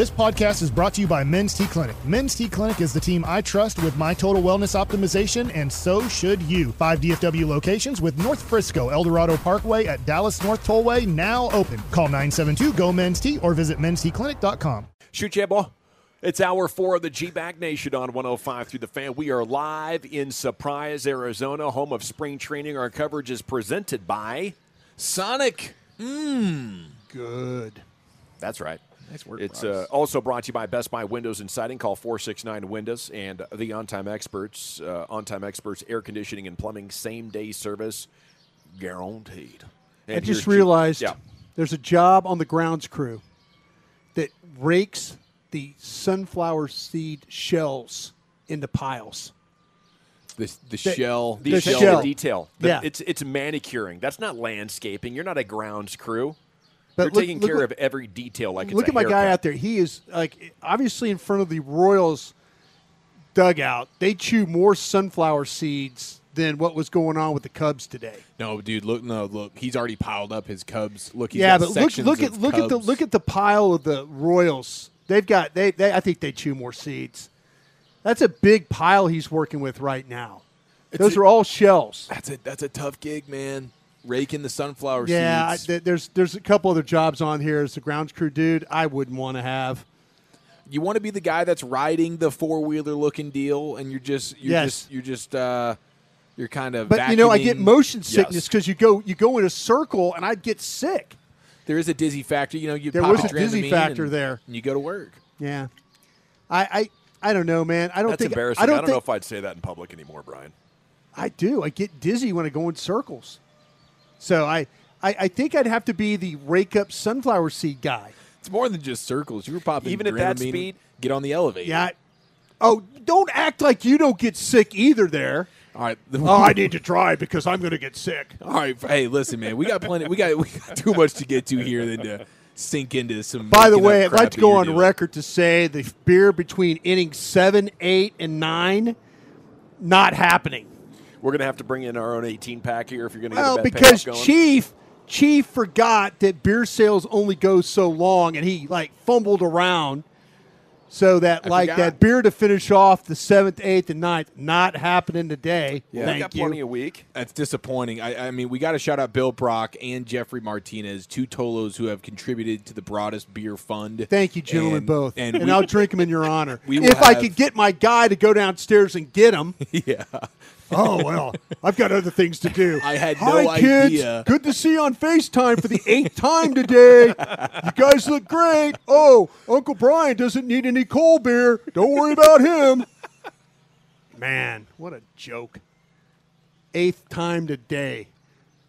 This podcast is brought to you by Men's T Clinic. Men's T Clinic is the team I trust with my total wellness optimization, and so should you. Five DFW locations with North Frisco, Eldorado Parkway at Dallas North Tollway now open. Call 972 GO Men's T or visit mensteclinic.com. Shoot, yeah, boy. It's hour four of the G Bag Nation on 105 through the fan. We are live in Surprise, Arizona, home of spring training. Our coverage is presented by Sonic. Mmm. Good. That's right. Nice work. It's uh, also brought to you by Best Buy Windows and Siding. Call 469 Windows and the On Time Experts. Uh, on Time Experts, air conditioning and plumbing, same day service, guaranteed. And I just here's G- realized yeah. there's a job on the grounds crew that rakes the sunflower seed shells into piles. the, the the- shell. The, The shell, shell. the detail. The- Yeah. It's it's manicuring. That's not landscaping. You're not a grounds crew. But You're look- taking look care what- of every detail like it's Look at my guy out there. He is like obviously in front of the Royals dugout. They chew more sunflower seeds than what was going on with the Cubs today. No, dude, look, no, look. He's already piled up his Cubs. Look, yeah, but look look at look at the look at the pile of the Royals. They've got they, they I think they chew more seeds. That's a big pile he's working with right now. Those a- are all shells. That's a that's a tough gig, man. Raking the sunflower Yeah, I, seeds. th- there's there's a couple other jobs on here as the grounds crew dude. I wouldn't want to have. you want to be the guy that's riding the four wheeler looking deal, and you're just you're Yes. just you're just uh, you're kind of. But you know, I get motion sickness Yes. because you go you go in a circle and I'd get sick. There is a dizzy factor. You know, you There was a dizzy factor and- there. and you go to work. Yeah, I I, I don't know, man. I don't That's think embarrassing. I don't, know think, if I'd say that in public anymore, Brian. I do. I get dizzy when I go in circles. So I, I I think I'd have to be the rake up sunflower seed guy. It's more than just circles. You were popping Even at that speed? Get on the elevator. Yeah. Oh, don't act like you don't get sick either. There. All right. Oh, I need to try because I'm going to get sick. All right. Hey, listen, man. We got plenty. We got we got too much to get to here than to sink into some. By the way, I'd like to go on doing. record to say the beer between innings seven, eight, and nine, not happening. We're going to have to bring in our own 18 pack here if you're going to Well, get a because going. Chief Chief forgot that beer sales only go so long, and he like fumbled around. So that I like forgot. that beer to finish off the seventh, eighth, and ninth, not happening today. Yeah. we Thank got you. plenty a week. That's disappointing. I, I mean, we got to shout out Bill Brock and Jeffrey Martinez, two Tolos who have contributed to the Broaddus beer fund. Thank you, gentlemen, And- both. And, And, we- I'll drink them in your honor. We will if I could get my guy to go downstairs and get them. yeah, oh well, I've got other things to do. I had Hi, no kids. idea. Good to see you on FaceTime for the eighth time today. You guys look great. Oh, Uncle Brian doesn't need any cold beer. Don't worry about him. Man, what a joke. Eighth time today.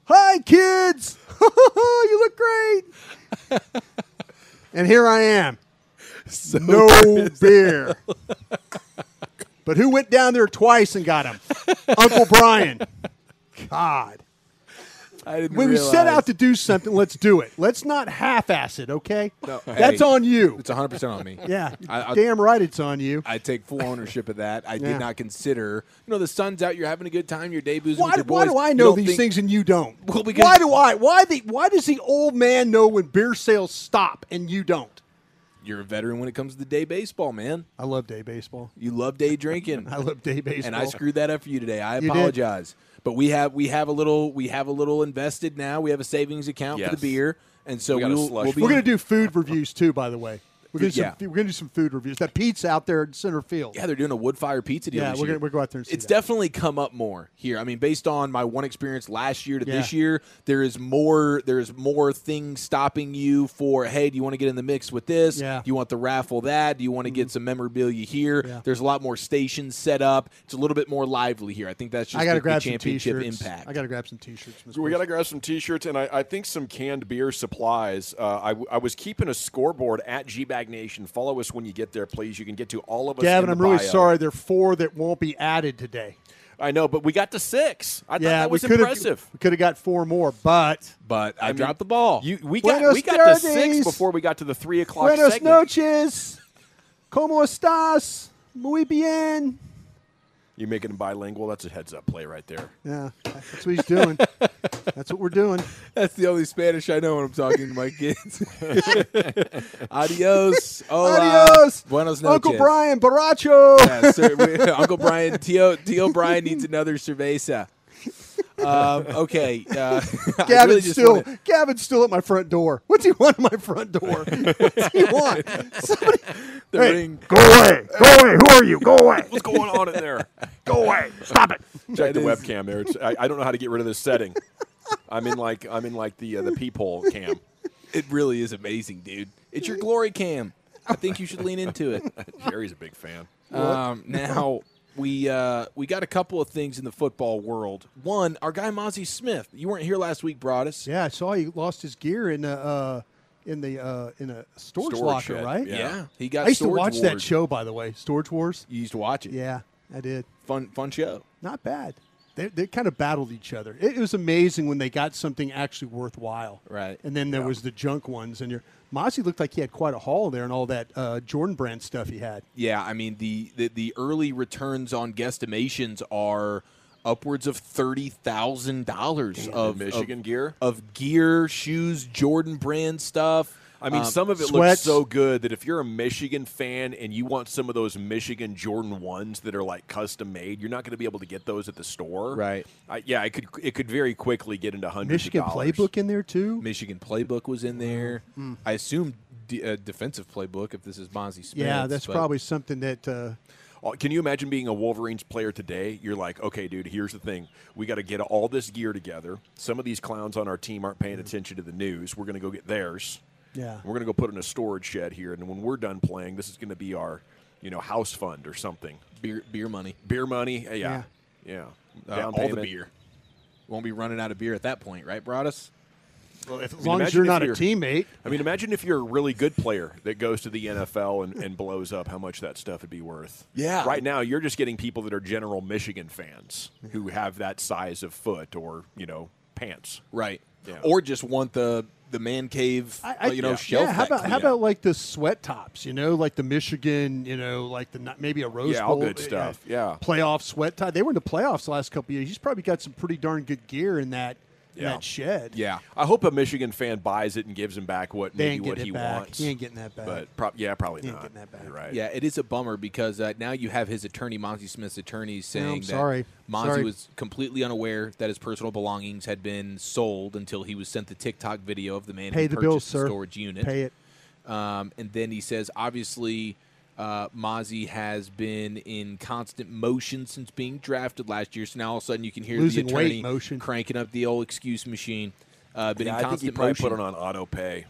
Hi, kids. you look great. and here I am. no beer. But who went down there twice and got him? Uncle Brian. God. I didn't When we set out to do something, let's do it. Let's not half-ass it, okay? No, That's hey, on you. It's 100 percent on me. Yeah, I- I- damn right it's on you. I take full ownership of that. I Yeah. did not consider. You know, the sun's out. You're having a good time. Your debuts Why, with your why do I know these think- things and you don't? Well, because- why do I? Why the? Why does the old man know when beer sales stop and you don't? You're a veteran when it comes to day baseball, man. I love day baseball. You love day drinking. I love day baseball. and I screwed that up for you today. I You did. apologize. But we have we have a little we have a little invested now. We have a savings account for the beer, and so We we'll, we'll be We're gonna do food reviews too, by the way. We're gonna, do Yeah. some, we're gonna do some food reviews. That pizza out there in center field. Yeah, they're doing a wood fire pizza deal. Yeah, this we're gonna- we'll go out there and see It's that. definitely come up more here. I mean, based on my one experience last year to Yeah. this year, there is more. There is more things stopping you for. Hey, do you want to get in the mix with this? Yeah. Mm-hmm. Do you want the raffle that? Do you want to get some memorabilia here? Yeah. There's a lot more stations set up. It's a little bit more lively here. I think that's just I gotta the, the grab some championship t-shirts. impact. I gotta grab some t-shirts. Mr. We got to grab some T-shirts, and I, I think some canned beer supplies. Uh, I, w- I was keeping a scoreboard at G Bag Nation. Follow us when you get there, please. You can get to all of us. Gavin, in I'm really bio. sorry. There are four that won't be added today. I know, but we got to six. I thought yeah, that was we impressive. We could have got four more, but but I, mean, dropped the ball. You, we got Buenos we got to six before we got to the three o'clock Buenos segment. noches. ¿Cómo estás? Muy bien. You making him bilingual? That's a heads up play right there. Yeah, that's what he's doing. that's what we're doing. That's the only Spanish I know when I'm talking to my kids. Adios. Hola. Adios. Buenos noches. Uncle Brian Baracho. Yeah, sir, we- Uncle Brian, Tio, Tio Brian needs another cerveza. Um, okay. Uh, I Gavin's really still wanna- Gavin's still at my front door. What's he want at my front door? What's he want? Somebody, the Hey, ring. Go away. Go away. Who are you? Go away. What's going on in there? Go away. Stop it. Check That the is- webcam there. It's, I, I don't know how to get rid of this setting. I'm in like I'm in like the uh, the peephole cam. It really is amazing, dude. It's your glory cam. I think you should lean into it. Jerry's a big fan. Um, now we uh, we got a couple of things in the football world. One, our guy Mazi Smith. You weren't here last week, Broaddus. yeah, I saw he lost his gear in a uh, in the uh, in a storage, Storage locker, shed, right? yeah. Yeah, he got. I used to Storage watch that show, by the way, Storage Wars. You used to watch it. Yeah, I did. Fun, fun show. Not bad. They, they kind of battled each other. It, it was amazing when they got something actually worthwhile. Right. And then there was the junk ones, and your Mazi looked like he had quite a haul there, and all that uh, Jordan brand stuff he had. Yeah, I mean the, the the early returns on guesstimations are upwards of thirty thousand dollars of Michigan of, gear? of gear, shoes, Jordan brand stuff. I mean, Um, some of it looks so good that if you're a Michigan fan and you want some of those Michigan Jordan ones that are like custom made, you're not going to be able to get those at the store. Right. I, yeah, it could it could very quickly get into hundreds. Michigan of dollars. playbook in there too. Michigan playbook was in there. I assume d- uh, defensive playbook if this is Mazi Smith. yeah, that's but- probably something that. Uh, Oh, Can you imagine being a Wolverines player today? You're like, okay, dude, here's the thing. We got to get all this gear together. Some of these clowns on our team aren't paying attention to the news. We're going to go get theirs. Yeah. We're going to go put in a storage shed here. And when we're done playing, this is going to be our, you know, house fund or something. beer beer money. Beer money. uh, Yeah. Yeah. Uh, Down all payment. the beer. Won't be running out of beer at that point, right, Broaddus? as mean, long as you're not a you're- teammate. I mean, imagine if you're a really good player that goes to the NFL and, and blows up, how much that stuff would be worth. Yeah. Right now, you're just getting people that are general Michigan fans who have that size of foot or, you know, pants. Right. Yeah. Or just want the the man cave, I, uh, you know, yeah. shelf. yeah, how about how about like the sweat tops? You know, like the Michigan. You know, like the maybe a Rose Yeah, all Bowl. good stuff. Yeah. playoff sweat top. They were in the playoffs the last couple years. He's probably got some pretty darn good gear in that Yeah. that shed. Yeah. I hope a Michigan fan buys it and gives him back what They maybe what he back. wants. He ain't getting that back. But prob- yeah, probably He ain't not. getting that back. Right. Yeah, it is a bummer because uh, now you have his attorney, Monty Smith's attorney, saying that sorry. Monty Sorry. was completely unaware that his personal belongings had been sold until he was sent the TikTok video of the man Pay who the purchased bills, the sir. storage unit. Pay it. Um, and then he says, obviously, uh, Mazi has been in constant motion since being drafted last year. So now all of a sudden you can hear Losing the weight attorney motion. cranking up the old excuse machine. Uh, been Yeah, in I think he constant probably motion. put it on auto pay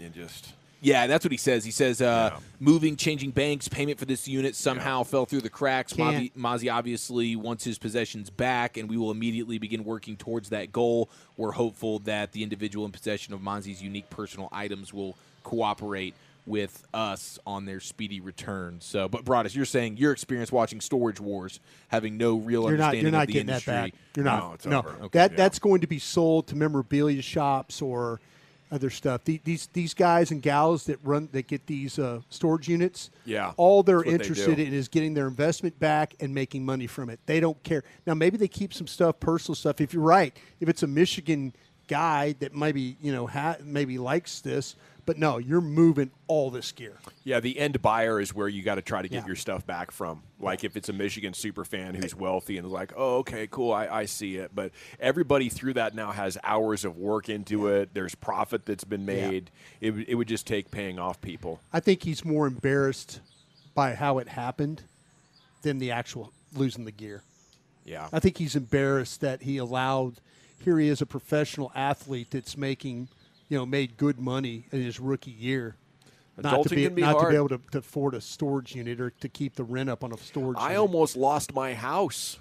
and just. Yeah, that's what he says. He says uh, Yeah. moving, changing banks, payment for this unit somehow fell through the cracks. Mazi, Can't- Mazi obviously wants his possessions back, and we will immediately begin working towards that goal. We're hopeful that the individual in possession of Mazi's unique personal items will cooperate with us on their speedy return. So, but Broaddus, you're saying your experience watching Storage Wars, having no real You're not. understanding You're not of the getting industry. that back. You're not. No, it's no. Okay, that yeah. that's going to be sold to memorabilia shops or other stuff. The- These these guys and gals that run that get these uh, storage units. Yeah, All they're what they interested in is getting their investment back and making money from it. They don't care. Now maybe they keep some stuff, personal stuff. If you're right, if it's a Michigan guy that maybe you know ha- maybe likes this, but no, you're moving all this gear. Yeah, the end buyer is where you got to try to get Yeah. your stuff back from. Like if it's a Michigan super fan who's wealthy and is like, oh, okay, cool, I, I see it. But everybody through that now has hours of work into it. There's profit that's been made. It, would- it would just take paying off people. I think he's more embarrassed by how it happened than the actual losing the gear. Yeah. I think he's embarrassed that he allowed. Here he is, a professional athlete that's making, you know, made good money in his rookie year. Not to be, be not to be able to, to afford a storage unit or to keep the rent up on a storage. I unit. almost lost my house.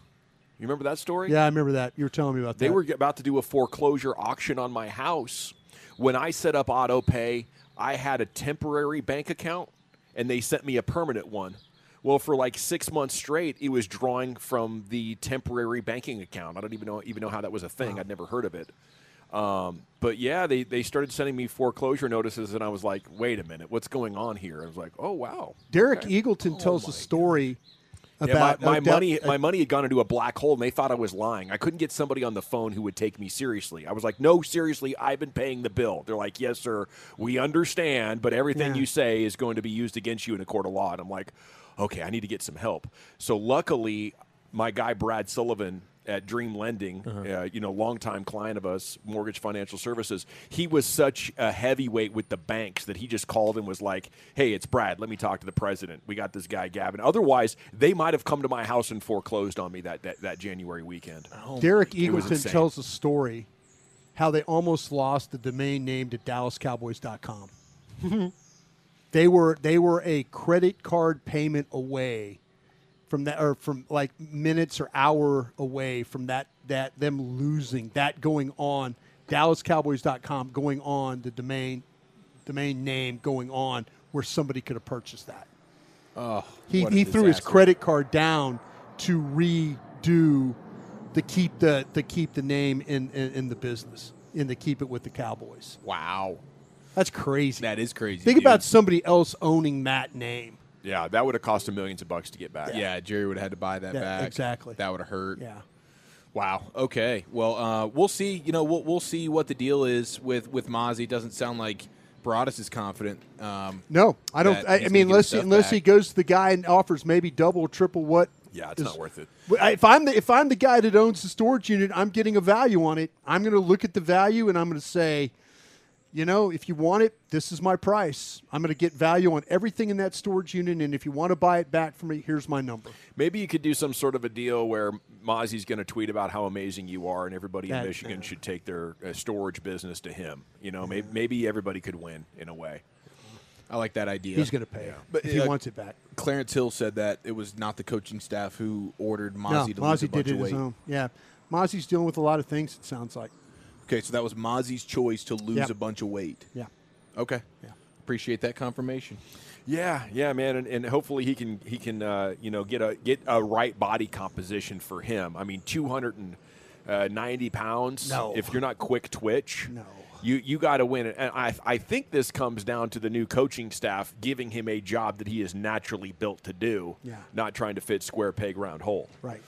You remember that story? Yeah, I remember that. You were telling me about They that. They were about to do a foreclosure auction on my house. When I set up auto pay, I had a temporary bank account and they sent me a permanent one. Well, for like six months straight, it was drawing from the temporary banking account. I don't even know even know how that was a thing. I'd never heard of it. Um, but yeah, they, they started sending me foreclosure notices, and I was like, "Wait a minute, what's going on here?" I was like, "Oh wow." Derek Okay. Eagleton tells a story. Yeah, about my, my uh, Del- money, uh, my money had gone into a black hole, and they thought I was lying. I couldn't get somebody on the phone who would take me seriously. I was like, "No, seriously, I've been paying the bill." They're like, "Yes, sir, we understand, but everything Yeah. you say is going to be used against you in a court of law." And I'm like, "Okay, I need to get some help." So luckily, my guy Brad Sullivan at Dream Lending, uh, you know, longtime client of us, Mortgage Financial Services, he was such a heavyweight with the banks that he just called and was like, "Hey, it's Brad. Let me talk to the president. We got this guy Gavin." Otherwise, they might have come to my house and foreclosed on me that that, that January weekend. Derek It Eagleton tells a story how they almost lost the domain name to DallasCowboys.com. they were they were a credit card payment away from that, or from like minutes or hour away from that that them losing that going on DallasCowboys.com going on the domain domain name going on where somebody could have purchased that. Oh, He, he threw his credit card down to redo to keep the to keep the name in, in, in the business and to keep it with the Cowboys. Wow, That's crazy. that is crazy. Think dude. about somebody else owning that name. Yeah, that would have cost him millions of bucks to get back. Yeah, Jerry would have had to buy that Yeah, back. exactly. That would have hurt. Yeah. Wow. Okay. Well, uh, we'll see. You know, we'll, we'll see what the deal is with with Mazi. Doesn't sound like Broaddus is confident. Um, No, I don't. I, I mean, unless he, stuff unless he goes to the guy and offers maybe double, triple what. Yeah, it's is- not worth it. If I'm the if I'm the guy that owns the storage unit, I'm getting a value on it. I'm going to look at the value and I'm going to say, you know, if you want it, this is my price. I'm going to get value on everything in that storage unit, and if you want to buy it back from me, here's my number. Maybe you could do some sort of a deal where Mazi's going to tweet about how amazing you are, and everybody That- in Michigan uh, should take their uh, storage business to him. You know, maybe, maybe everybody could win in a way. I like that idea. He's going to pay it But, if he uh, wants it back. Clarence Hill said that it was not the coaching staff who ordered No, Mazi to lose a Mazi bunch did it of his weight. own. Yeah, Mazi's dealing with a lot of things. It sounds like. Okay, so that was Mazi's choice to lose Yep. a bunch of weight. Yeah. Okay. Yeah. Appreciate that confirmation. Yeah, yeah, man, and, and hopefully he can he can uh, you know get a get a right body composition for him. I mean, two hundred and uh, ninety pounds. No. If you're not quick twitch, No. you you got to win it. And I I think this comes down to the new coaching staff giving him a job that he is naturally built to do. Yeah. Not trying to fit square peg round hole. Right.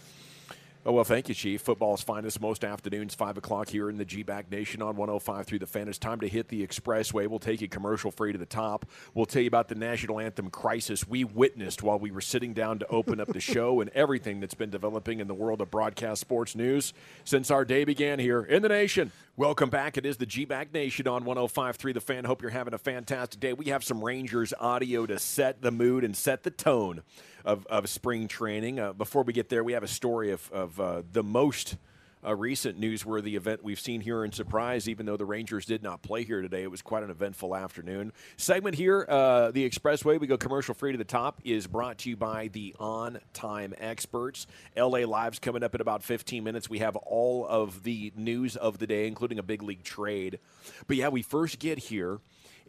Oh, well, thank you, Chief. Football's finest most afternoons, 5 o'clock here in the G Bag Nation on 105 through the fan. It's time to hit the expressway. We'll take you commercial free to the top. We'll tell you about the national anthem crisis we witnessed while we were sitting down to open up the show and everything that's been developing in the world of broadcast sports news since our day began here in the nation. Welcome back. It is the G Bag Nation on 1053 the fan. Hope you're having a fantastic day. We have some Rangers audio to set the mood and set the tone of, of spring training. Uh, before we get there, we have a story of, of uh, the most uh, recent newsworthy event we've seen here in Surprise, even though the Rangers did not play here today. It was quite an eventful afternoon. Segment here, uh, the Expressway, we go commercial free to the top, is brought to you by the On Time Experts. LA Live's coming up in about 15 minutes. We have all of the news of the day, including a big league trade. But yeah, we first get here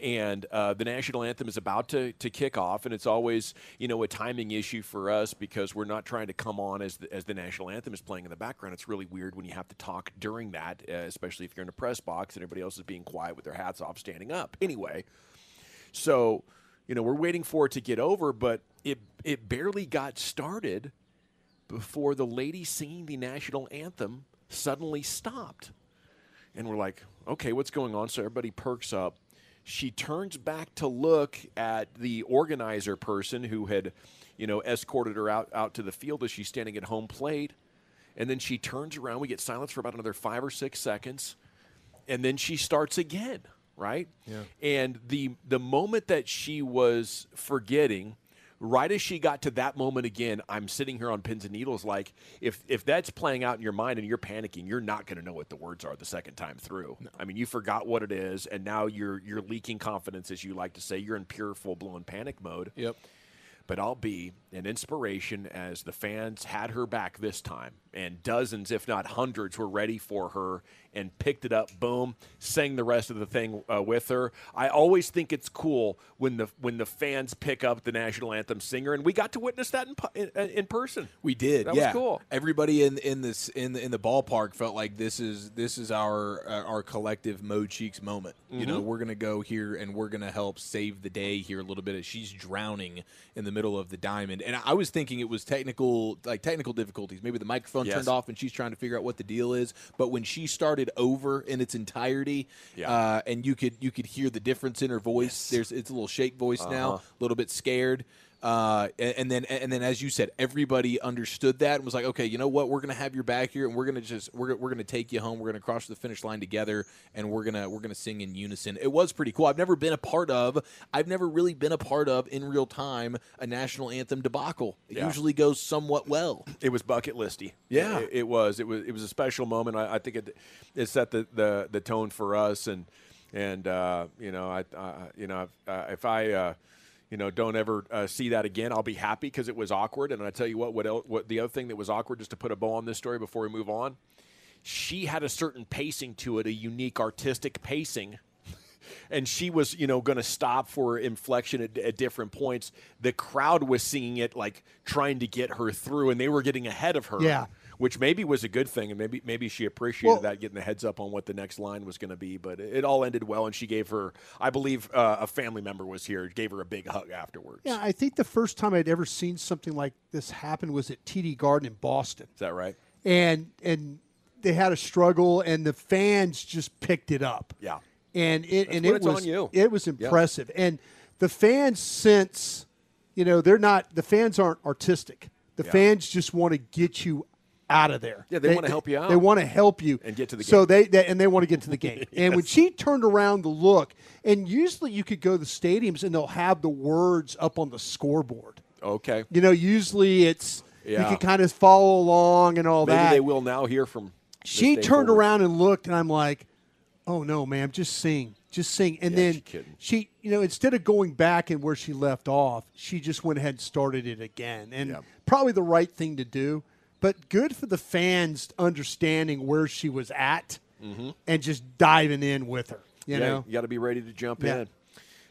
and uh, the national anthem is about to, to kick off and it's always you know a timing issue for us because we're not trying to come on as the, as the national anthem is playing in the background it's really weird when you have to talk during that uh, especially if you're in a press box and everybody else is being quiet with their hats off standing up anyway so you know we're waiting for it to get over but it it barely got started before the lady singing the national anthem suddenly stopped and we're like, okay, what's going on? So everybody perks up. She turns back to look at the organizer person who had, you know, escorted her out, out to the field as she's standing at home plate. And then she turns around. We get silence for about another five or six seconds. And then she starts again, right? Yeah. And the the moment that she was forgetting, right as she got to that moment again, I'm sitting here on pins and needles. Like if if that's playing out in your mind and you're panicking, you're not going to know what the words are the second time through. I mean, you forgot what it is, and now you're you're leaking confidence, as you like to say. You're in pure full blown panic mode. Yep. But I'll be an inspiration as the fans had her back this time. And dozens, if not hundreds, were ready for her and picked it up. Boom, sang the rest of the thing uh, with her. I always think it's cool when the when the fans pick up the national anthem singer, and we got to witness that in in, in person. We did. That yeah. was cool. Everybody in in this in the, in the ballpark felt like this is this is our uh, our collective Mo Cheeks moment. You know, we're gonna go here and we're gonna help save the day here a little bit. As she's drowning in the middle of the diamond, and I was thinking it was technical like technical difficulties. Maybe the microphone Yes. turned off and she's trying to figure out what the deal is. But when she started over in its entirety, Yeah. uh, and you could you could hear the difference in her voice. There's it's a little shake voice now, a little bit scared. Uh, and, and then and then as you said, everybody understood that and was like, okay, you know what? We're gonna have your back here, and we're gonna just we're, we're gonna take you home. We're gonna cross the finish line together, and we're gonna we're gonna sing in unison. It was pretty cool. I've never been a part of. I've never really been a part of in real time a national anthem debacle. It Yeah. usually goes somewhat well. It was bucket listy. Yeah. it, it was. It was. It was a special moment. I, I think it it set the, the, the tone for us, and and uh, you know, I uh, you know uh, if I. You know, don't ever uh, see that again. I'll be happy because it was awkward. And I tell you what, what, el- what the other thing that was awkward, just to put a bow on this story before we move on, she had a certain pacing to it, a unique artistic pacing and she was you know going to stop for inflection at, at different points the crowd was singing it like trying to get her through and they were getting ahead of her Yeah. Which maybe was a good thing and maybe maybe she appreciated Well- that getting the heads up on what the next line was going to be but it, it all ended well and she gave her i believe uh, a family member was here gave her a big hug afterwards Yeah, I think the first time I'd ever seen something like this happen was at TD Garden in Boston. is that right and and they had a struggle, and the fans just picked it up. Yeah. and it and it was on you. it was impressive, and the fans sense, you know, they're not the fans aren't artistic. The Yeah. fans just want to get you out of there. Yeah, they wanna help you out. They want to help you And get to the So game. they, they and they want to get to the game. And when she turned around to look, and usually you could go to the stadiums and they'll have the words up on the scoreboard. okay You know, usually it's Yeah. you can kind of follow along and all maybe that. they will now hear from She turned forward. around and looked, and I'm like, "Oh no, ma'am, just sing, just sing." And Yeah, then she she, you know, instead of going back and where she left off, she just went ahead and started it again, and Yeah. probably the right thing to do. But good for the fans understanding where she was at and just diving in with her. You Mm-hmm. yeah, know, you got to be ready to jump Yeah. in.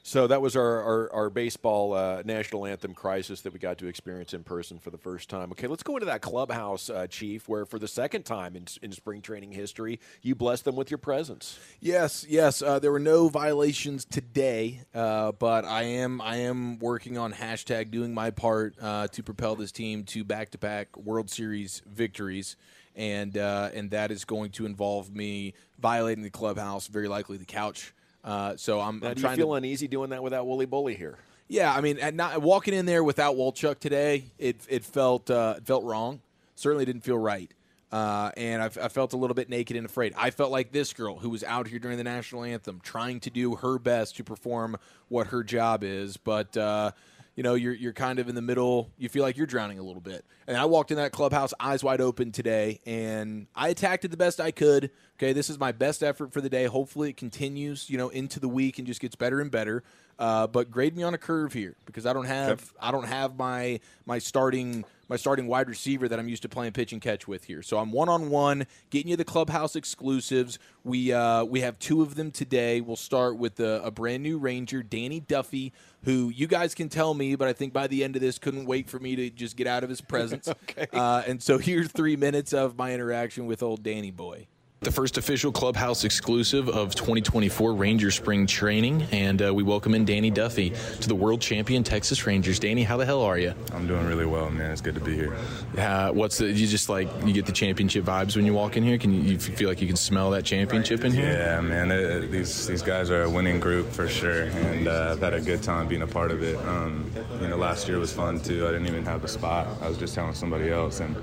So that was our, our, our baseball uh, national anthem crisis that we got to experience in person for the first time. Okay, let's go into that clubhouse, uh, Chief, where for the second time in, in spring training history, you blessed them with your presence. Yes, yes. Uh, there were no violations today, uh, but I am I am working on hashtag doing my part uh, to propel this team to back to back World Series victories, and uh, and that is going to involve me violating the clubhouse, very likely the couch. Uh, so I'm, Now, I'm do you feel to. uneasy doing that without Wooly Bully here? Yeah, I mean, at not, walking in there without Wolchuk today, it it felt uh, it felt wrong. Certainly didn't feel right, uh, and I, I felt a little bit naked and afraid. I felt like this girl who was out here during the national anthem, trying to do her best to perform what her job is, but. Uh, you know, you're you're kind of in the middle. You feel like you're drowning a little bit. And I walked in that clubhouse eyes wide open today, and I attacked it the best I could. Okay, this is my best effort for the day. Hopefully, it continues. You know, into the week and just gets better and better. Uh, but grade me on a curve here because I don't have I don't have my my starting my starting wide receiver that I'm used to playing pitch and catch with here. So I'm one on one, getting you the clubhouse exclusives. We uh, we have two of them today. We'll start with a, a brand new Ranger, Danny Duffy, who you guys can tell me, but I think by the end of this, couldn't wait for me to just get out of his presence. okay. Uh, and so here's three minutes of my interaction with old Danny boy. The first official clubhouse exclusive of 2024 Ranger Spring Training, and uh, we welcome in Danny Duffy to the world champion Texas Rangers. Danny, how the hell are you? I'm doing really well, man. It's good to be here. Uh, what's the? You just like you get the championship vibes when you walk in here. Can you, you feel like you can smell that championship in here? Yeah, man. these these guys are a winning group for sure, and uh, I've had a good time being a part of it. Um, you know, last year was fun too. I didn't even have a spot. I was just telling somebody else, and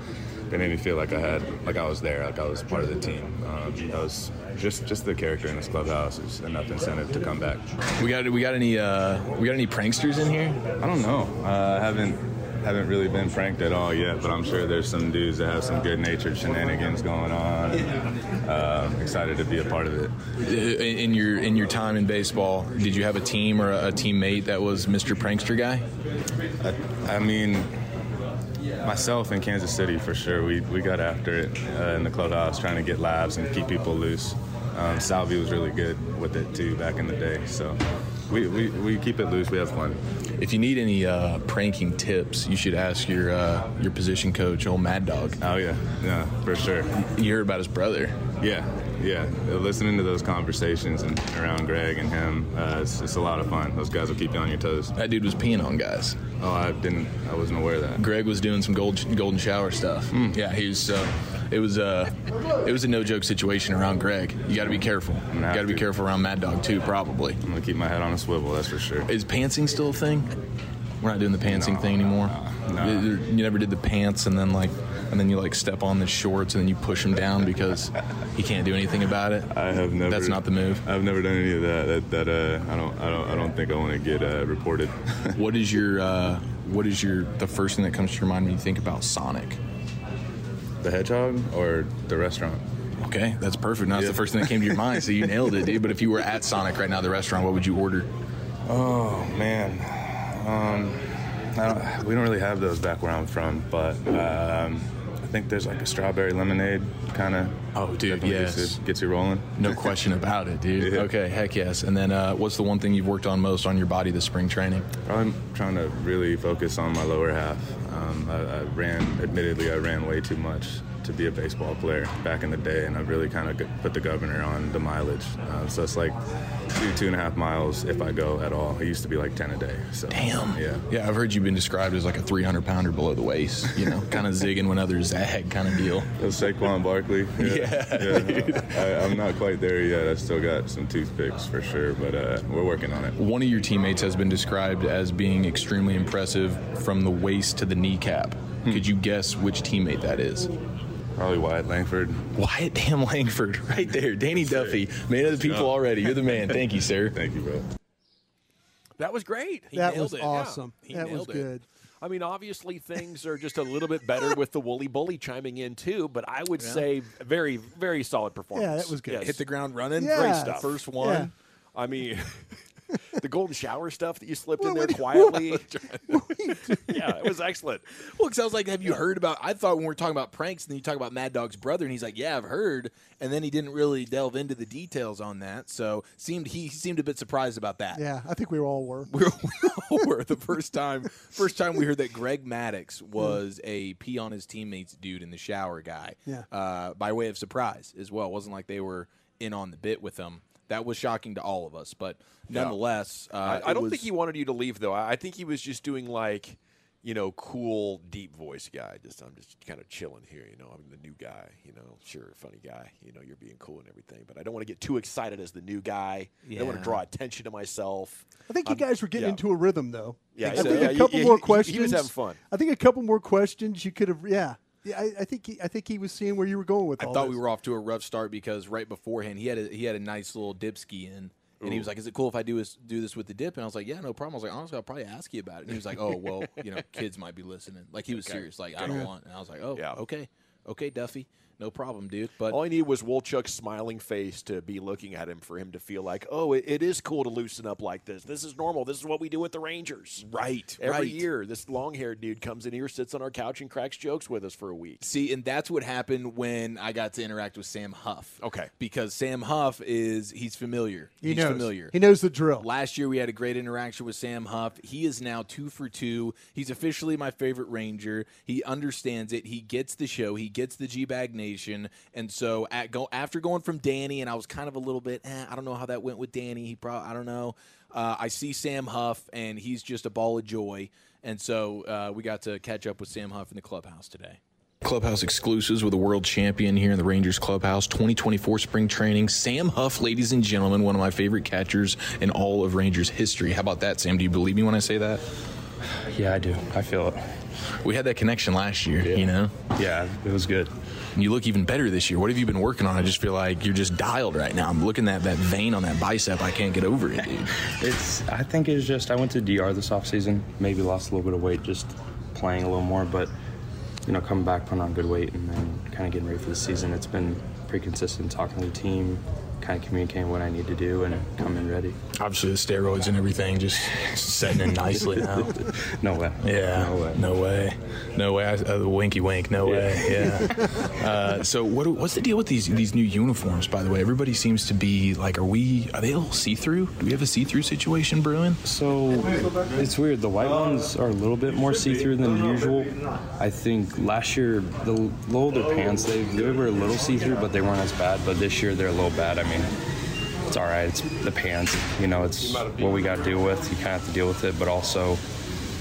they made me feel like I had, like I was there, like I was part of the team. Um, I was just just the character in this clubhouse is enough incentive to come back. We got we got any uh, we got any pranksters in here? I don't know. Uh, I haven't haven't really been pranked at all yet, but I'm sure there's some dudes that have some good natured shenanigans going on. Uh, excited to be a part of it. Uh, In your in your time in baseball, did you have a team or a, a teammate that was Mr. Prankster guy? I, I mean, myself in Kansas City for sure. We we got after it uh, in the clubhouse, trying to get labs and keep people loose. Um, Salvy was really good with it too back in the day. So we, we, we keep it loose. We have fun. If you need any uh, pranking tips, you should ask your uh, your position coach, old Mad Dog. Oh yeah, yeah, for sure. You heard about his brother. Yeah, yeah. Listening to those conversations and around Greg and him, uh, it's, it's a lot of fun. Those guys will keep you on your toes. That dude was peeing on guys. Oh, I didn't. I wasn't aware of that. Greg was doing some gold, golden shower stuff. Yeah, he was. Uh, it was uh, it was a no joke situation around Greg. You got to be careful. You got to be careful around Mad Dog too. Probably. I'm gonna keep my head on a swivel. That's for sure. Is pantsing still a thing? We're not doing the pantsing No, thing anymore. no. You never did the pants, and then like, and then you like step on the shorts, and then you push him down because he can't do anything about it. I have never. That's not the move. I've never done any of that. That, that uh, I don't. I don't. I don't think I want to get uh, reported. What is your uh, what is your the first thing that comes to your mind when you think about Sonic? the hedgehog or the restaurant? Okay, that's perfect. Now that's Yeah. the first thing that came to your mind, so you nailed it, dude. But if you were at Sonic right now, the restaurant, what would you order? Oh man, um, I don't, we don't really have those back where I'm from, but um, think there's like a strawberry lemonade kind of. Oh, dude, yes. gets, you, gets you rolling. No question about it, dude. Yeah. Okay, heck yes. And then, uh, what's the one thing you've worked on most on your body this spring training? I'm trying to really focus on my lower half. Um, I, I ran, admittedly, I ran way too much to be a baseball player back in the day, and I've really kind of put the governor on the mileage. Uh, so it's like two, two and a half miles if I go at all. It used to be like 10 a day. So Damn. Yeah. Yeah, I've heard you've been described as like a 300 pounder below the waist, you know, kind of zigging when others zag kind of deal. Was Saquon Barkley. Yeah, yeah. I, I'm not quite there yet. I still got some toothpicks for sure, but uh, we're working on it. One of your teammates has been described as being extremely impressive from the waist to the kneecap. Could you guess which teammate that is? Probably Wyatt Langford. Wyatt Damn Langford, right there. Danny Duffy, man of the people already. You're the man. Thank you, sir. Thank you, bro. That was great. He that was it. awesome. He that was nailed it. good. I mean, obviously things are just a little bit better with the Woolly Bully chiming in too, but I would say very, very solid performance. Yeah, that was good. Yes. Hit the ground running. Yeah. Great stuff. First one. Yeah. I mean, the golden shower stuff that you slipped in there what- quietly. yeah, it was excellent. Well, because I was like, "Have you heard about?" I thought when we were talking about pranks, and then you talk about Mad Dog's brother, and he's like, "Yeah, I've heard." And then he didn't really delve into the details on that, so seemed he seemed a bit surprised about that. Yeah, I think we all were. we were, we all were the first time. First time we heard that Greg Maddux was a pee on his teammates dude in the shower guy. Yeah. Uh, by way of surprise as well. It wasn't like they were in on the bit with him. That was shocking to all of us, but nonetheless, uh, I, I don't was- think he wanted you to leave though. I I think he was just doing like, you know, cool deep voice guy. Just I'm just kind of chilling here. You know, I'm the new guy. You know, sure, funny guy. You know, you're being cool and everything, but I don't want to get too excited as the new guy. I don't want to draw attention to myself. I think you guys were getting yeah. into a rhythm, though. Yeah, I so- think yeah, a he- couple he- more he- questions. he was having fun. I think a couple more questions you could have. Yeah, yeah. I, I think he, I think he was seeing where you were going with I all thought this. we were off to a rough start because right beforehand he had a, he had a nice little dip ski in. And he was like, "Is it cool if I do this do this with the dip?" And I was like, "Yeah, no problem." I was like, "Honestly, I'll probably ask you about it." And he was like, "Oh, well, you know, kids might be listening." Like he was serious. Like I don't want. And I was like, "Oh, Yeah. okay, okay, Duffy, no problem, dude." But All I need was Wolchuk's smiling face to be looking at him for him to feel like, oh, it, it is cool to loosen up like this. This is normal. This is what we do with the Rangers. right, Every right. year, this long haired dude comes in here, sits on our couch, and cracks jokes with us for a week. See, and that's what happened when I got to interact with Sam Huff. Okay. because Sam Huff is he's familiar. He he's knows. familiar. He knows the drill. Last year we had a great interaction with Sam Huff. He is now two for two. He's officially my favorite Ranger. He understands it. He gets the show. He gets the G Bag Nation. And so at go after going from Danny, and I was kind of a little bit, eh, I don't know how that went with Danny. He probably, I don't know. Uh, I see Sam Huff, and he's just a ball of joy. And so uh, we got to catch up with Sam Huff in the clubhouse today. Clubhouse exclusives with a world champion here in the Rangers clubhouse. 2024 spring training. Sam Huff, ladies and gentlemen, one of my favorite catchers in all of Rangers history. How about that, Sam? Do you believe me when I say that? Yeah, I do. I feel it. We had that connection last year, you know? Yeah, it was good. You look even better this year. What have you been working on? I just feel like you're just dialed right now. I'm looking at that vein on that bicep. I can't get over it, dude. It's. I think it's just I went to DR this offseason. Maybe lost a little bit of weight just playing a little more, but you know, coming back, putting on good weight, and then kind of getting ready for the season. It's been pretty consistent. Talking to the team, kind of communicating what I need to do and come in ready. Obviously, the steroids and everything just setting in nicely now. No way. Yeah, No way. no way, no way. I, uh, winky wink, no way. Yeah. uh, so, what, what's the deal with these these new uniforms? By the way, everybody seems to be like, are we? Are they a little see through? Do we have a see through situation brewing? So it's weird. The white ones are a little bit more see-through than usual. I think last year the older pants they, they were a little see-through, but they weren't as bad. But this year they're a little bad. I mean, it's all right. It's the pants. You know, it's what we got to deal with. You kind of have to deal with it. But also,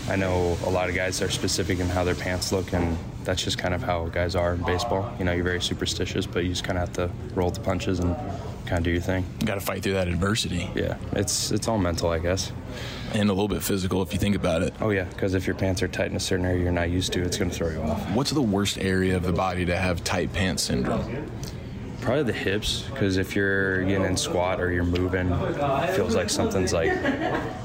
I know a lot of guys are specific in how their pants look, and that's just kind of how guys are in baseball. You know, you're very superstitious, but you just kind of have to roll the punches and kind of do your thing. You got to fight through that adversity Yeah, it's it's all mental, I guess. and a little bit physical if you think about it. Oh yeah, because if your pants are tight in a certain area you're not used to, it's going to throw you off. What's the worst area of the body to have tight pants syndrome? Probably the hips, because if you're getting in squat or you're moving, it feels like something's like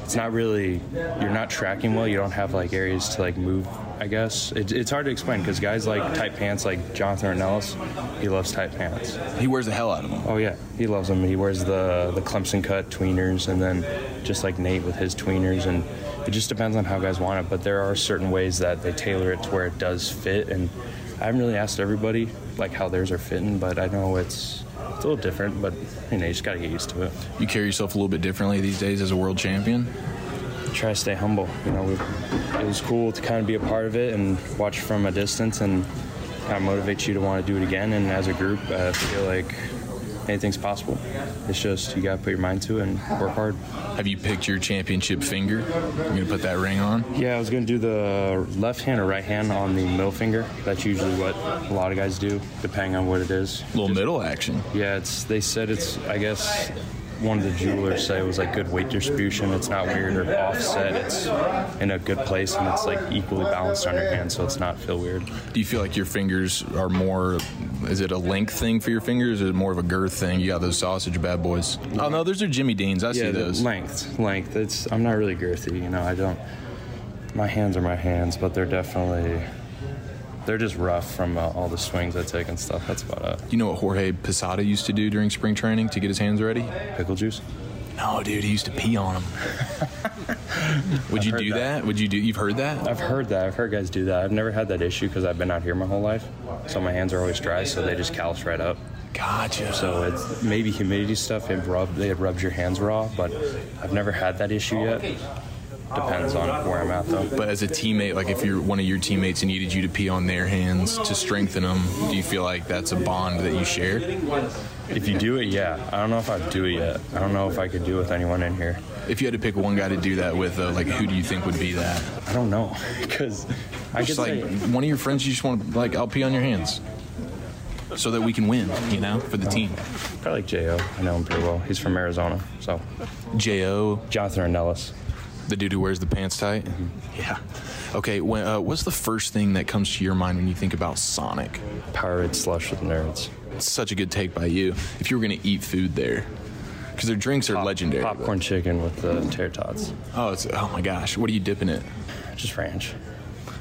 it's not really you're not tracking well. You don't have like areas to like move. I guess it, it's hard to explain because guys like tight pants, like Jonathan Ornelas, he loves tight pants. He wears the hell out of them. Oh yeah, he loves them. He wears the the Clemson cut tweeners, and then just like Nate with his tweeners, and it just depends on how guys want it. But there are certain ways that they tailor it to where it does fit, and I haven't really asked everybody like how theirs are fitting, but I know it's it's a little different. But you know, you just got to get used to it. You carry yourself a little bit differently these days as a world champion. Try to stay humble. You know, we, it was cool to kind of be a part of it and watch from a distance, and kind of motivates you to want to do it again. And as a group, I feel like anything's possible. It's just you got to put your mind to it and work hard. Have you picked your championship finger? You're gonna put that ring on. Yeah, I was gonna do the left hand or right hand on the middle finger. That's usually what a lot of guys do, depending on what it is. A little middle action. Yeah, it's. They said it's. I guess one of the jewelers say it was like good weight distribution. It's not weird or offset. It's in a good place and it's like equally balanced on your hand, so it's not feel weird. Do you feel like your fingers are more? Is it a length thing for your fingers? Or is it more of a girth thing? You got those sausage bad boys. Oh no, those are Jimmy Dean's. I see yeah, the those. length, length. It's. I'm not really girthy, you know. I don't. My hands are my hands, but they're definitely. They're just rough from uh, all the swings I take and stuff. That's about it. You know what Jorge Posada used to do during spring training to get his hands ready? Pickle juice. No, dude, he used to pee on them. Would you do that. that. Would you do? You've heard that? I've heard that. I've heard guys do that. I've never had that issue because I've been out here my whole life, so my hands are always dry, so they just callus right up. Gotcha. So it's maybe humidity stuff. It rub, they rubs your hands raw, but I've never had that issue yet. Depends on where I'm at though. But as a teammate, like if you're one of your teammates and needed you to pee on their hands to strengthen them, do you feel like that's a bond that you share? If you do it, yeah. I don't know if I'd do it yet. I don't know if I could do it with anyone in here. If you had to pick one guy to do that with, though, like who do you think would be that? I don't know because I Just like say one of your friends, you just want to like, I'll pee on your hands, so that we can win, you know, for the team. probably like Jo. I know him pretty well. He's from Arizona, so Jo, Jonathan Ornelas. The dude who wears the pants tight. Yeah. Okay. When, uh, what's the first thing that comes to your mind when you think about Sonic? Powerade slush with nerds. It's such a good take by you. If you were going to eat food there, because their drinks are legendary. Popcorn chicken with the tater tots. Oh, it's oh my gosh! What are you dipping it? Just ranch.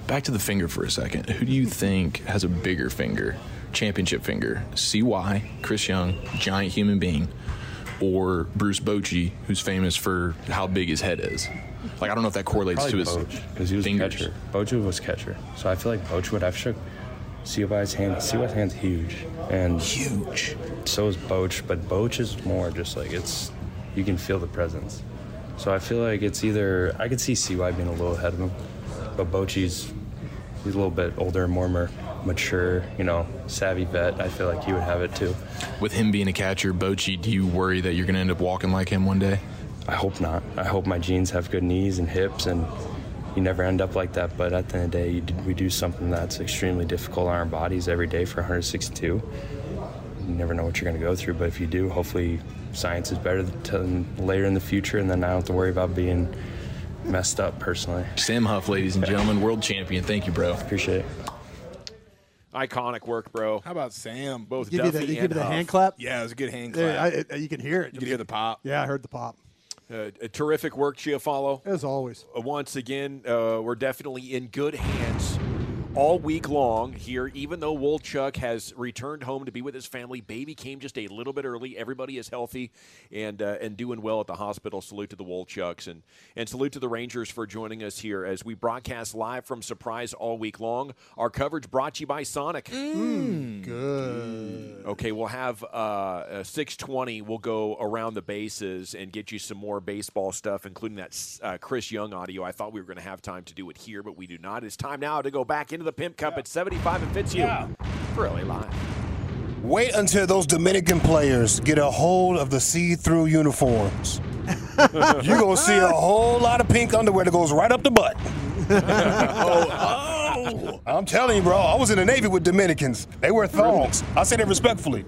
Back to the finger for a second. Who do you think has a bigger finger, championship finger? Cy, Chris Young, giant human being, or Bruce Bochy, who's famous for how big his head is? Like I don't know if that correlates Probably to his Boch because he was fingers. catcher. Boch was catcher, so I feel like Boch would have shook. CY's hand, CY's hand's huge, and Huge. so is Boch, but Boch is more just like it's. You can feel the presence. So I feel like it's either I could see CY being a little ahead of him, but Bochy's he's a little bit older, more ma- mature, you know, savvy vet. I feel like he would have it too. With him being a catcher, Bochy, do you worry that you're going to end up walking like him one day? I hope not. I hope my genes have good knees and hips, and you never end up like that. But at the end of the day, you we do something that's extremely difficult on our bodies every day for 162. You never know what you're going to go through, but if you do, hopefully science is better to, later in the future, and then I don't have to worry about being messed up personally. Sam Huff, ladies and gentlemen, world champion. Thank you, bro. Appreciate it. Iconic work, bro. How about Sam? Both Give you Duffy the, you and give you the hand clap. Yeah, it was a good hand Yeah, clap. I, I- you can hear it. you can hear the pop. yeah, I heard the pop Uh, a terrific work, Giafalo. as always. Uh, once again, uh, we're definitely in good hands all week long here, even though Wolchuk has returned home to be with his family. Baby came just a little bit early. Everybody is healthy and uh, and doing well at the hospital. Salute to the Wolchucks and and salute to the Rangers for joining us here as we broadcast live from Surprise all week long. Our coverage brought to you by Sonic. Good. Okay, we'll have uh, uh, 620. We'll go around the bases and get you some more baseball stuff, including that uh, Chris Young audio. I thought we were going to have time to do it here, but we do not. It's time now to go back into the Pimp Cup at 75 and Fitz you. For LA Live. Wait until those Dominican players get a hold of the see-through uniforms. You're gonna see a whole lot of pink underwear that goes right up the butt. Oh, oh, I'm telling you, bro. I was in the Navy with Dominicans. They wear thongs. I say that respectfully.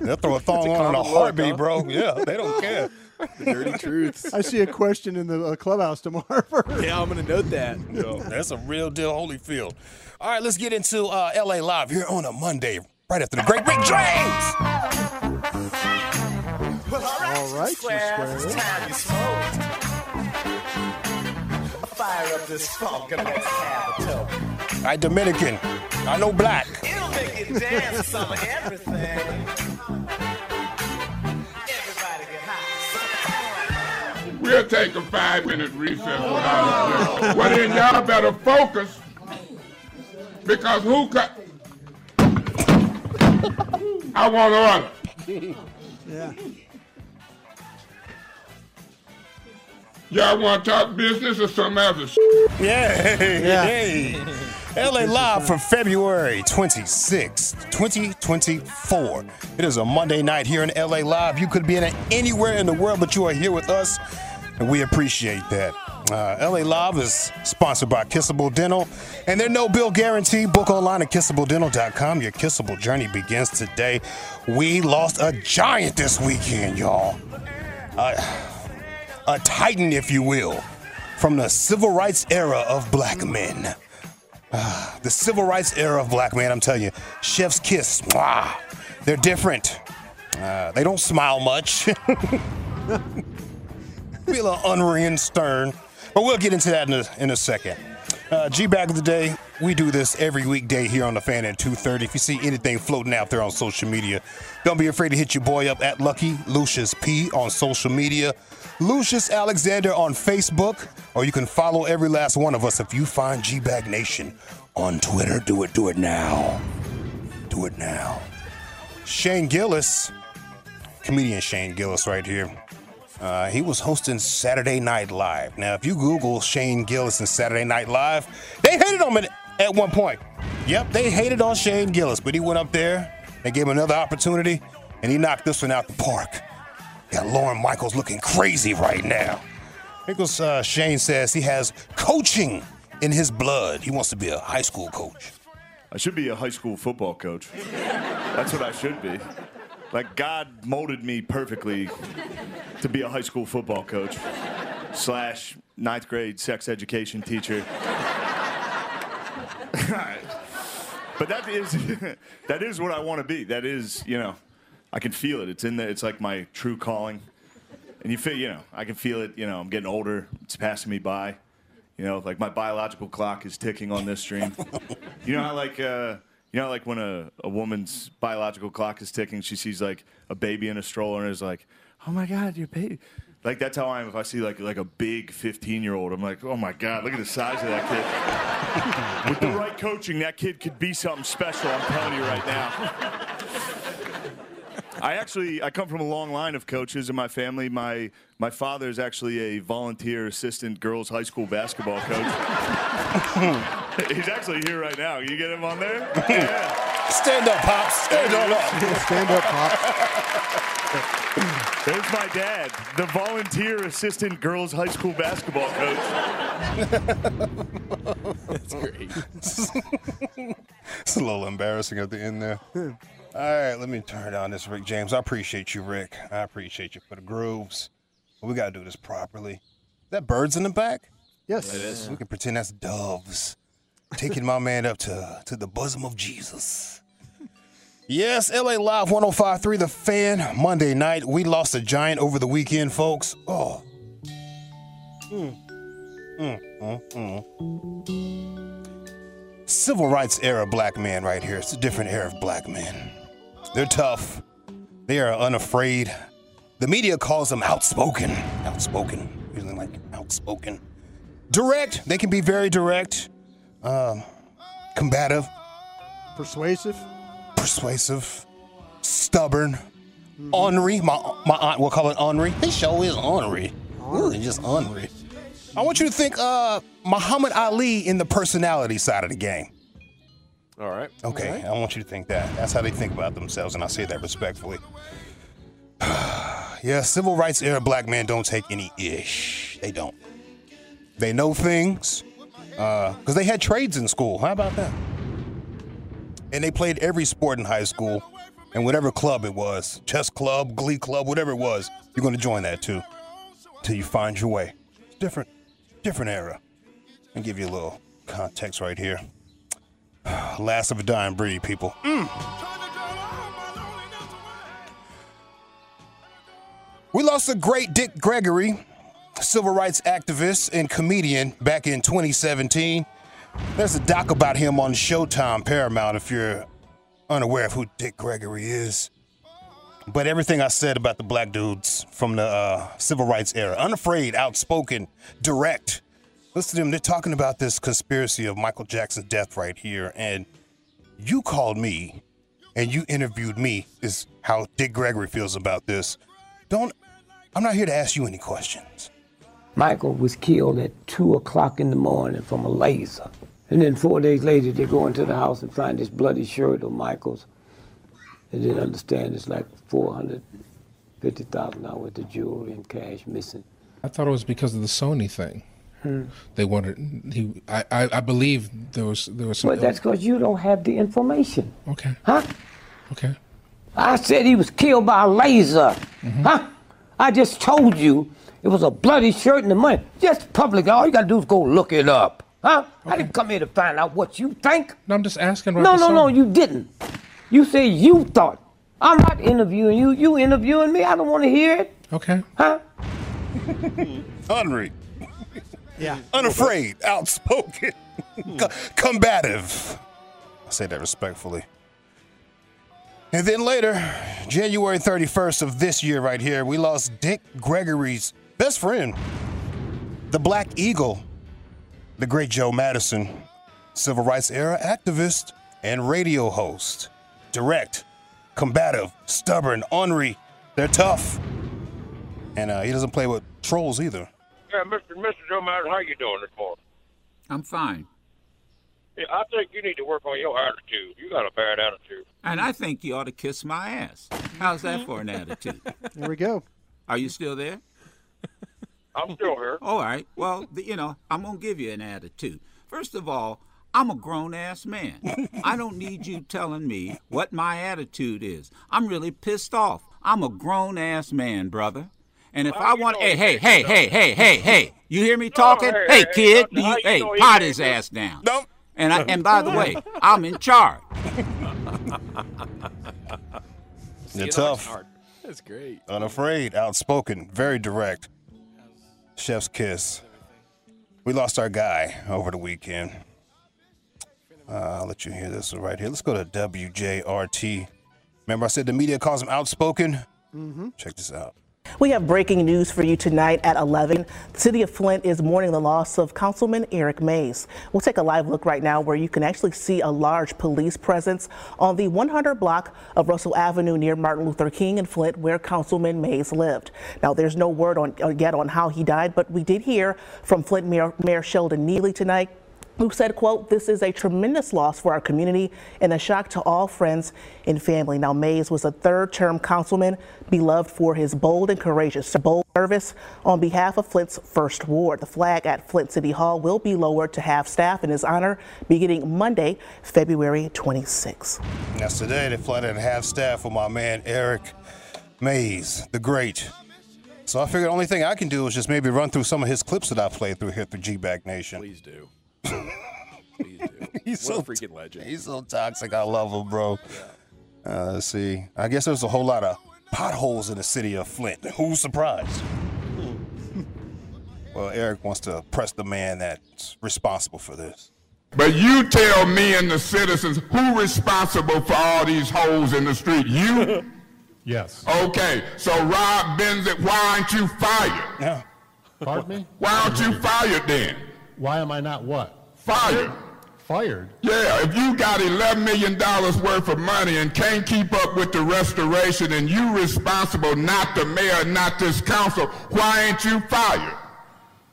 They'll throw a thong on in a common look, heartbeat, huh? bro. Yeah, they don't care. The dirty truths. I see a question in the uh, clubhouse tomorrow. Yeah, I'm going to note that. Yo, that's a real deal Holyfield. All right, let's get into uh, LA Live here on a Monday, right after the great Rick James. All right, you square. Fire up this funk and let's have a toke. All right, Dominican. I know black. It'll make you dance some everything. We'll take a five minute recess without a Well, then y'all better focus because who cut? I want order. Yeah. Y'all want to talk business or some other sh- Yeah, Yeah. hey. LA Live for February 26th, 2024. It is a Monday night here in LA Live. You could be in anywhere in the world, but you are here with us, and we appreciate that. Uh, LA Live is sponsored by Kissable Dental, and their no bill guarantee. Book online at kissabledental.com. Your kissable journey begins today. We lost a giant this weekend, y'all. Uh, a titan, if you will, from the civil rights era of black men. Ah, the civil rights era of black men, I'm telling you, chef's kiss, mwah, they're different. Uh, they don't smile much. Feel a little unreal stern. But we'll get into that in a, in a second. Uh, G Bag of the Day, we do this every weekday here on the fan at 2.30. If you see anything floating out there on social media, don't be afraid to hit your boy up at Lucky Lucius P on social media. Lucius Alexander on Facebook, or you can follow every last one of us if you find G Bag Nation on Twitter. Do it, do it now. Do it now. Shane Gillis, comedian Shane Gillis right here. Uh, he was hosting Saturday Night Live. Now, if you Google Shane Gillis and Saturday Night Live, they hated on him at, one point. Yep, they hated on Shane Gillis, but he went up there, and gave him another opportunity, and he knocked this one out the park. Got Lorne Michaels looking crazy right now. Because uh, Shane says he has coaching in his blood. He wants to be a high school coach. I should be a high school football coach. That's what I should be. Like God molded me perfectly to be a high school football coach slash ninth grade sex education teacher. but that is that is what I want to be. That is, you know, I can feel it. It's in there. It's like my true calling. And you feel, you know, I can feel it. You know, I'm getting older. It's passing me by. You know, like my biological clock is ticking on this stream. you know how like uh, you know like when a, a woman's biological clock is ticking, she sees like a baby in a stroller and is like, "Oh my God, your baby!" Like that's how I am. If I see like like a big 15 year old, I'm like, "Oh my God, look at the size of that kid." With the right coaching, that kid could be something special. I'm telling you right now. I actually I come from a long line of coaches in my family. My my father is actually a volunteer assistant girls high school basketball coach. He's actually here right now. Can you get him on there? Yeah. Stand up, Pops. Stand on up. Stand up, Pop. There's my dad, the volunteer assistant girls high school basketball coach. That's great. It's a little embarrassing at the end there. All right, let me turn down this Rick James. I appreciate you, Rick. I appreciate you for the grooves. But we got to do this properly. That birds in the back? Yes. It is. We can pretend that's doves. Taking my man up to, to the bosom of Jesus. Yes, LA Live 1053, The Fan, Monday night. We lost a giant over the weekend, folks. Oh. Mm. Mm, mm, mm. civil rights era black man right here. It's a different era of black men. They're tough. They are unafraid. The media calls them outspoken. Outspoken. Usually like outspoken. Direct. They can be very direct. Um, combative. Persuasive. Persuasive. Stubborn. Ornery. My my aunt will call it ornery. They show is ornery. Really, just ornery. I want you to think uh Muhammad Ali in the personality side of the game. All right. Okay, I want you to think that. That's how they think about themselves, and I say that respectfully. yeah, civil rights era black men don't take any ish. They don't. They know things because they had trades in school. How about that? And they played every sport in high school, and whatever club it was chess club, glee club, whatever it was you're going to join that too till you find your way. Different, different era. And give you a little context right here. Last of a dying breed, people. Mm. We lost a great Dick Gregory, civil rights activist and comedian, back in 2017. There's a doc about him on Showtime Paramount if you're unaware of who Dick Gregory is. But everything I said about the black dudes from the uh, civil rights era, unafraid, outspoken, direct. Listen to them. They're talking about this conspiracy of Michael Jackson's death right here. And you called me and you interviewed me, is how Dick Gregory feels about this. Don't, I'm not here to ask you any questions. Michael was killed at 2 o'clock in the morning from a laser. And then four days later, they go into the house and find this bloody shirt of Michael's. They didn't understand it's like $450,000 worth of jewelry and cash missing. I thought it was because of the Sony thing. Hmm. They wanted he. I, I, I believe there was there was some. But that's because you don't have the information. Okay. Huh? Okay. I said he was killed by a laser. Huh? I just told you it was a bloody shirt and the money. Just public. All you got to do is go look it up. Huh? I didn't come here to find out what you think. No, I'm just asking. No, about the no, no, you didn't. You said you thought. I'm not interviewing you. You interviewing me. I don't want to hear it. Okay. Huh? Henry. Yeah. Unafraid, outspoken, hmm. co- combative. I say that respectfully. And then later, January 31st of this year, right here, we lost Dick Gregory's best friend, the Black Eagle, the great Joe Madison, civil rights era activist and radio host. Direct, combative, stubborn, ornery. They're tough. And uh, he doesn't play with trolls either. Yeah, Mr. Mr. Joe Matter, how you doing this morning? I'm fine. Yeah, I think you need to work on your attitude. You got a bad attitude. And I think you ought to kiss my ass. How's that for an attitude? There we go. Are you still there? I'm still here. All right. Well, th- you know, I'm going to give you an attitude. First of all, I'm a grown ass man. I don't need you telling me what my attitude is. I'm really pissed off. I'm a grown ass man, brother. And if I want, hey, hey, hey, hey, hey, hey, hey, you hear me talking? hey, Hey, hey, kid, hey, do you, you hey, know pot his ass down. No. And I, and by the way, I'm in charge. You're tough. That's great. Unafraid, outspoken, very direct. Chef's kiss. We lost our guy over the weekend. Uh, I'll let you hear this one right here. Let's go to WJRT. Remember, I said the media calls him outspoken? Mm-hmm. Check this out. We have breaking news for you tonight at 11. The city of Flint is mourning the loss of Councilman Eric Mays. We'll take a live look right now where you can actually see a large police presence on the 100 block of Russell Avenue near Martin Luther King in Flint where Councilman Mays lived. Now, there's no word on yet on how he died, but we did hear from Flint Mayor, Mayor Sheldon Neely tonight who said, quote, this is a tremendous loss for our community and a shock to all friends and family. Now, Mays was a third-term councilman, beloved for his bold and courageous bold service on behalf of Flint's First Ward. The flag at Flint City Hall will be lowered to half staff in his honor beginning Monday, February 26. That's today. They flooded half staff for my man Eric Mays, the great. So I figured the only thing I can do is just maybe run through some of his clips that I played through here through G Bag Nation. Please do. He's What so a freaking legend. He's so toxic. I love him, bro. Uh, let's see. I guess there's a whole lot of potholes in the city of Flint. Who's surprised? well, Eric wants to press the man that's responsible for this. But you tell me and the citizens who responsible for all these holes in the street? You? Yes. Okay, so Rob Bincsik, why aren't you fired? Yeah. Pardon me? Why aren't you fired then? Why am I not what? Fired. Fired? Yeah, if you got $11 million worth of money and can't keep up with the restoration and you responsible, not the mayor, not this council, why ain't you fired?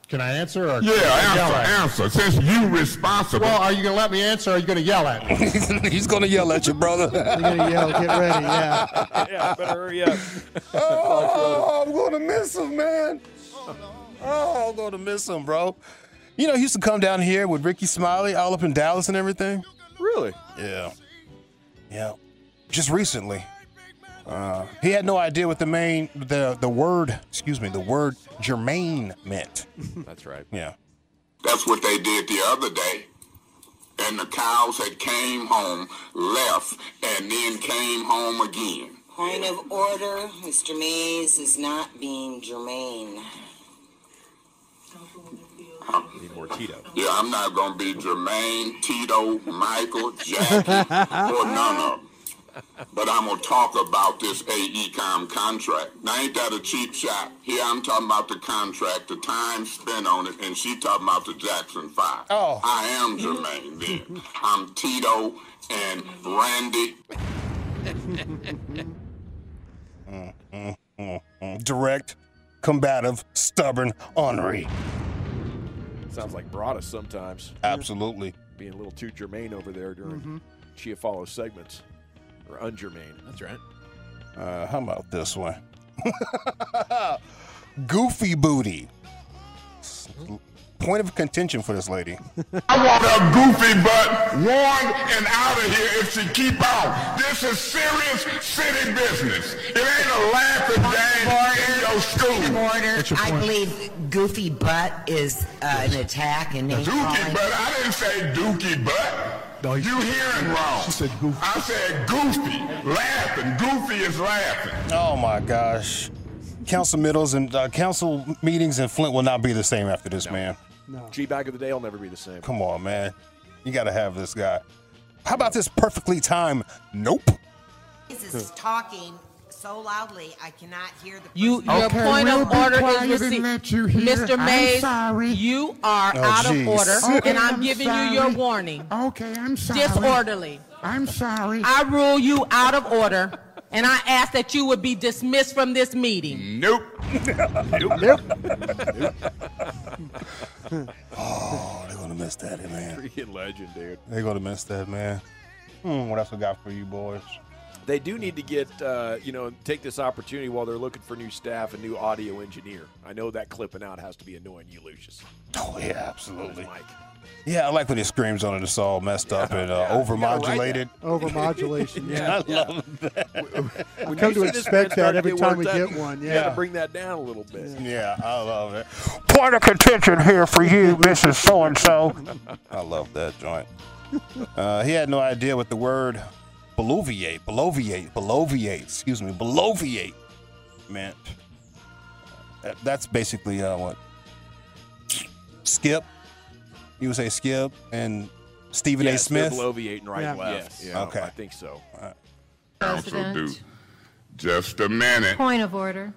Can I answer? Or Yeah, can I yell answer, you? answer. Since you responsible. Well, are you going to let me answer or are you going to yell at me? He's going to yell at you, brother. You're gonna yell, get ready, yeah. yeah, better hurry up. Oh, I'm going to miss him, man. Oh, I'm going to miss him, bro. You know, he used to come down here with Rickey Smiley all up in Dallas and everything. Really? Yeah. Yeah. Just recently. Uh, he had no idea what the main the the word excuse me the word germane meant. That's right. Yeah. That's what they did the other day. And the cows that came home left and then came home again. Point of order, Mr. Mays is not being germane. Need more Tito. Yeah, I'm not gonna be Jermaine, Tito, Michael, Jackie, or none of them. But I'm gonna talk about this AECOM contract. Now ain't that a cheap shot? Here I'm talking about the contract, the time spent on it, and she talking about the Jackson Five. Oh. I am Jermaine then. I'm Tito and Randy. Direct, combative, stubborn, ornery. Sounds like Broaddus sometimes. Absolutely. Being a little too germane over there during Mhm. Chia follow segments. Or ungermane. That's right. Uh, how about this one? Goofy booty. Point of contention for this lady. I want her goofy butt warned and out of here if she keep out. This is serious city business. It ain't a laughing game in your. Order, I believe goofy butt is uh, an attack and name Dookie butt. I didn't say dookie butt. No, you hearing wrong. She said goofy. I said goofy. Laughing. Goofy is laughing. Oh my gosh. Council middles and uh, council meetings in Flint will not be the same after this, man. No. G bag of the day will never be the same. Come on, man. You got to have this guy. How about this perfectly timed? Nope. This is talking so loudly I cannot hear the You, person. your point we'll of order is and received. you. Mr. I'm Mays, you are Oh, out jeez. of order, Okay, and I'm, I'm giving you your warning. Okay, I'm sorry. Disorderly. I'm sorry. I rule you out of order, and I ask that you would be dismissed from this meeting. Nope. nope. Nope. oh, they're gonna miss that, man. Freaking legend, dude. They're gonna miss that, man. Hmm, what else we got for you boys? They do need to get, uh, you know, take this opportunity while they're looking for new staff, a new audio engineer. I know that clipping out has to be annoying you, Lucius. Oh yeah, absolutely. Mike. Yeah, I like when it screams on it. It's all messed up and uh, overmodulated. Overmodulation, yeah. I love that. I've come to expect that every time we up, get one. You Yeah. got to bring that down a little bit. Yeah, I love it. Point of contention here for you, Mrs. So and So. I love that joint. Uh, he had no idea what the word beloviate, beloviate, beloviate, excuse me, beloviate meant. That- That's basically uh, what? Skip. You would say Skip and Stephen A. Smith. they're bloviating right and left. Yes. Yeah, Okay. I think so. Council do. Just a minute. Point of order.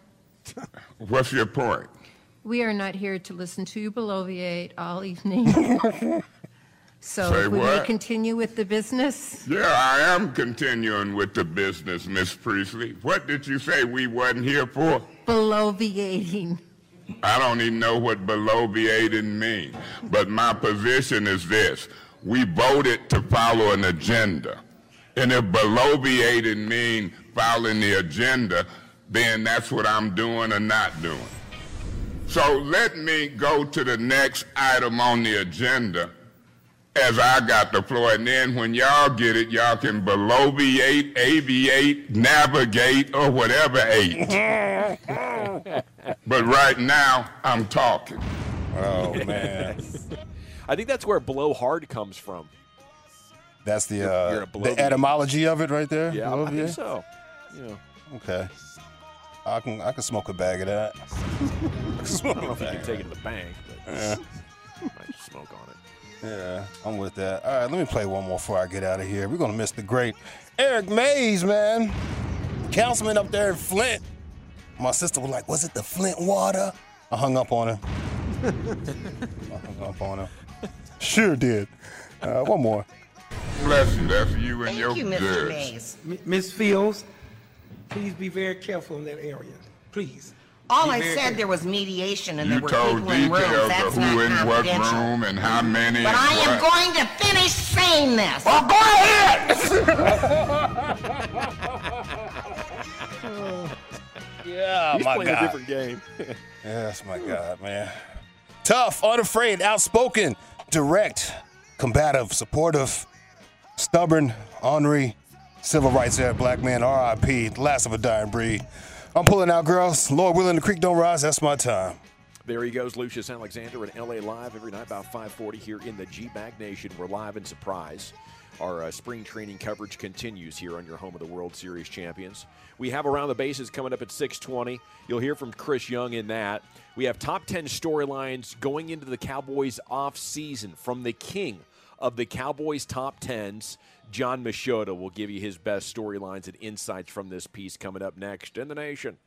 What's your point? We are not here to listen to you bloviate all evening. So Say if we may continue with the business, Yeah, I am continuing with the business, Miss Priestley. What did you say we wasn't here for? bloviating. I don't even know what beloviating means. But my position is this. We voted to follow an agenda. And if beloviating means following the agenda, then that's what I'm doing or not doing. So let me go to the next item on the agenda as I got the floor. And then when y'all get it, y'all can beloviate, aviate, navigate, or whatever eight. but right now, I'm talking. Oh, man. I think that's where blow hard comes from. That's the uh, the etymology of it right there. Yeah, I think so. Yeah. Okay. I can I can smoke a bag of that. I I don't know if you can take it to the bank, but Yeah. might smoke on it. Yeah, I'm with that. All right, let me play one more before I get out of here. We're gonna miss the great Eric Mays, man. Councilman up there in Flint. My sister was like, "Was it the Flint water?" I hung up on her. I hung up on her. Sure did. Uh, one more. Bless you. That's you and your Thank you, Mr. Mays. Miss Fields, please be very careful in that area. Please. All Be I said, careful. there was mediation and You there were told people in rooms. details That's of who not in what confidential. room and how many. But and I am what. going to finish saying this. Well, go ahead! Yeah, He's my playing God. a different game. Yes, my God, man. Tough, unafraid, outspoken, direct, combative, supportive, stubborn, ornery, civil rights era black man, RIP, last of a dying breed. I'm pulling out, girls. Lord willing, the creek don't rise. That's my time. There he goes, Lucius Alexander at LA Live every night about 5:40 here in the G-Bag Nation. We're live in Surprise. Our uh, spring training coverage continues here on your home of the World Series champions. We have around the bases coming up at 6:20. You'll hear from Chris Young in that. We have top 10 storylines going into the Cowboys off season from the king of the Cowboys top 10s. Jon Machota will give you his best storylines and insights from this piece coming up next in the nation.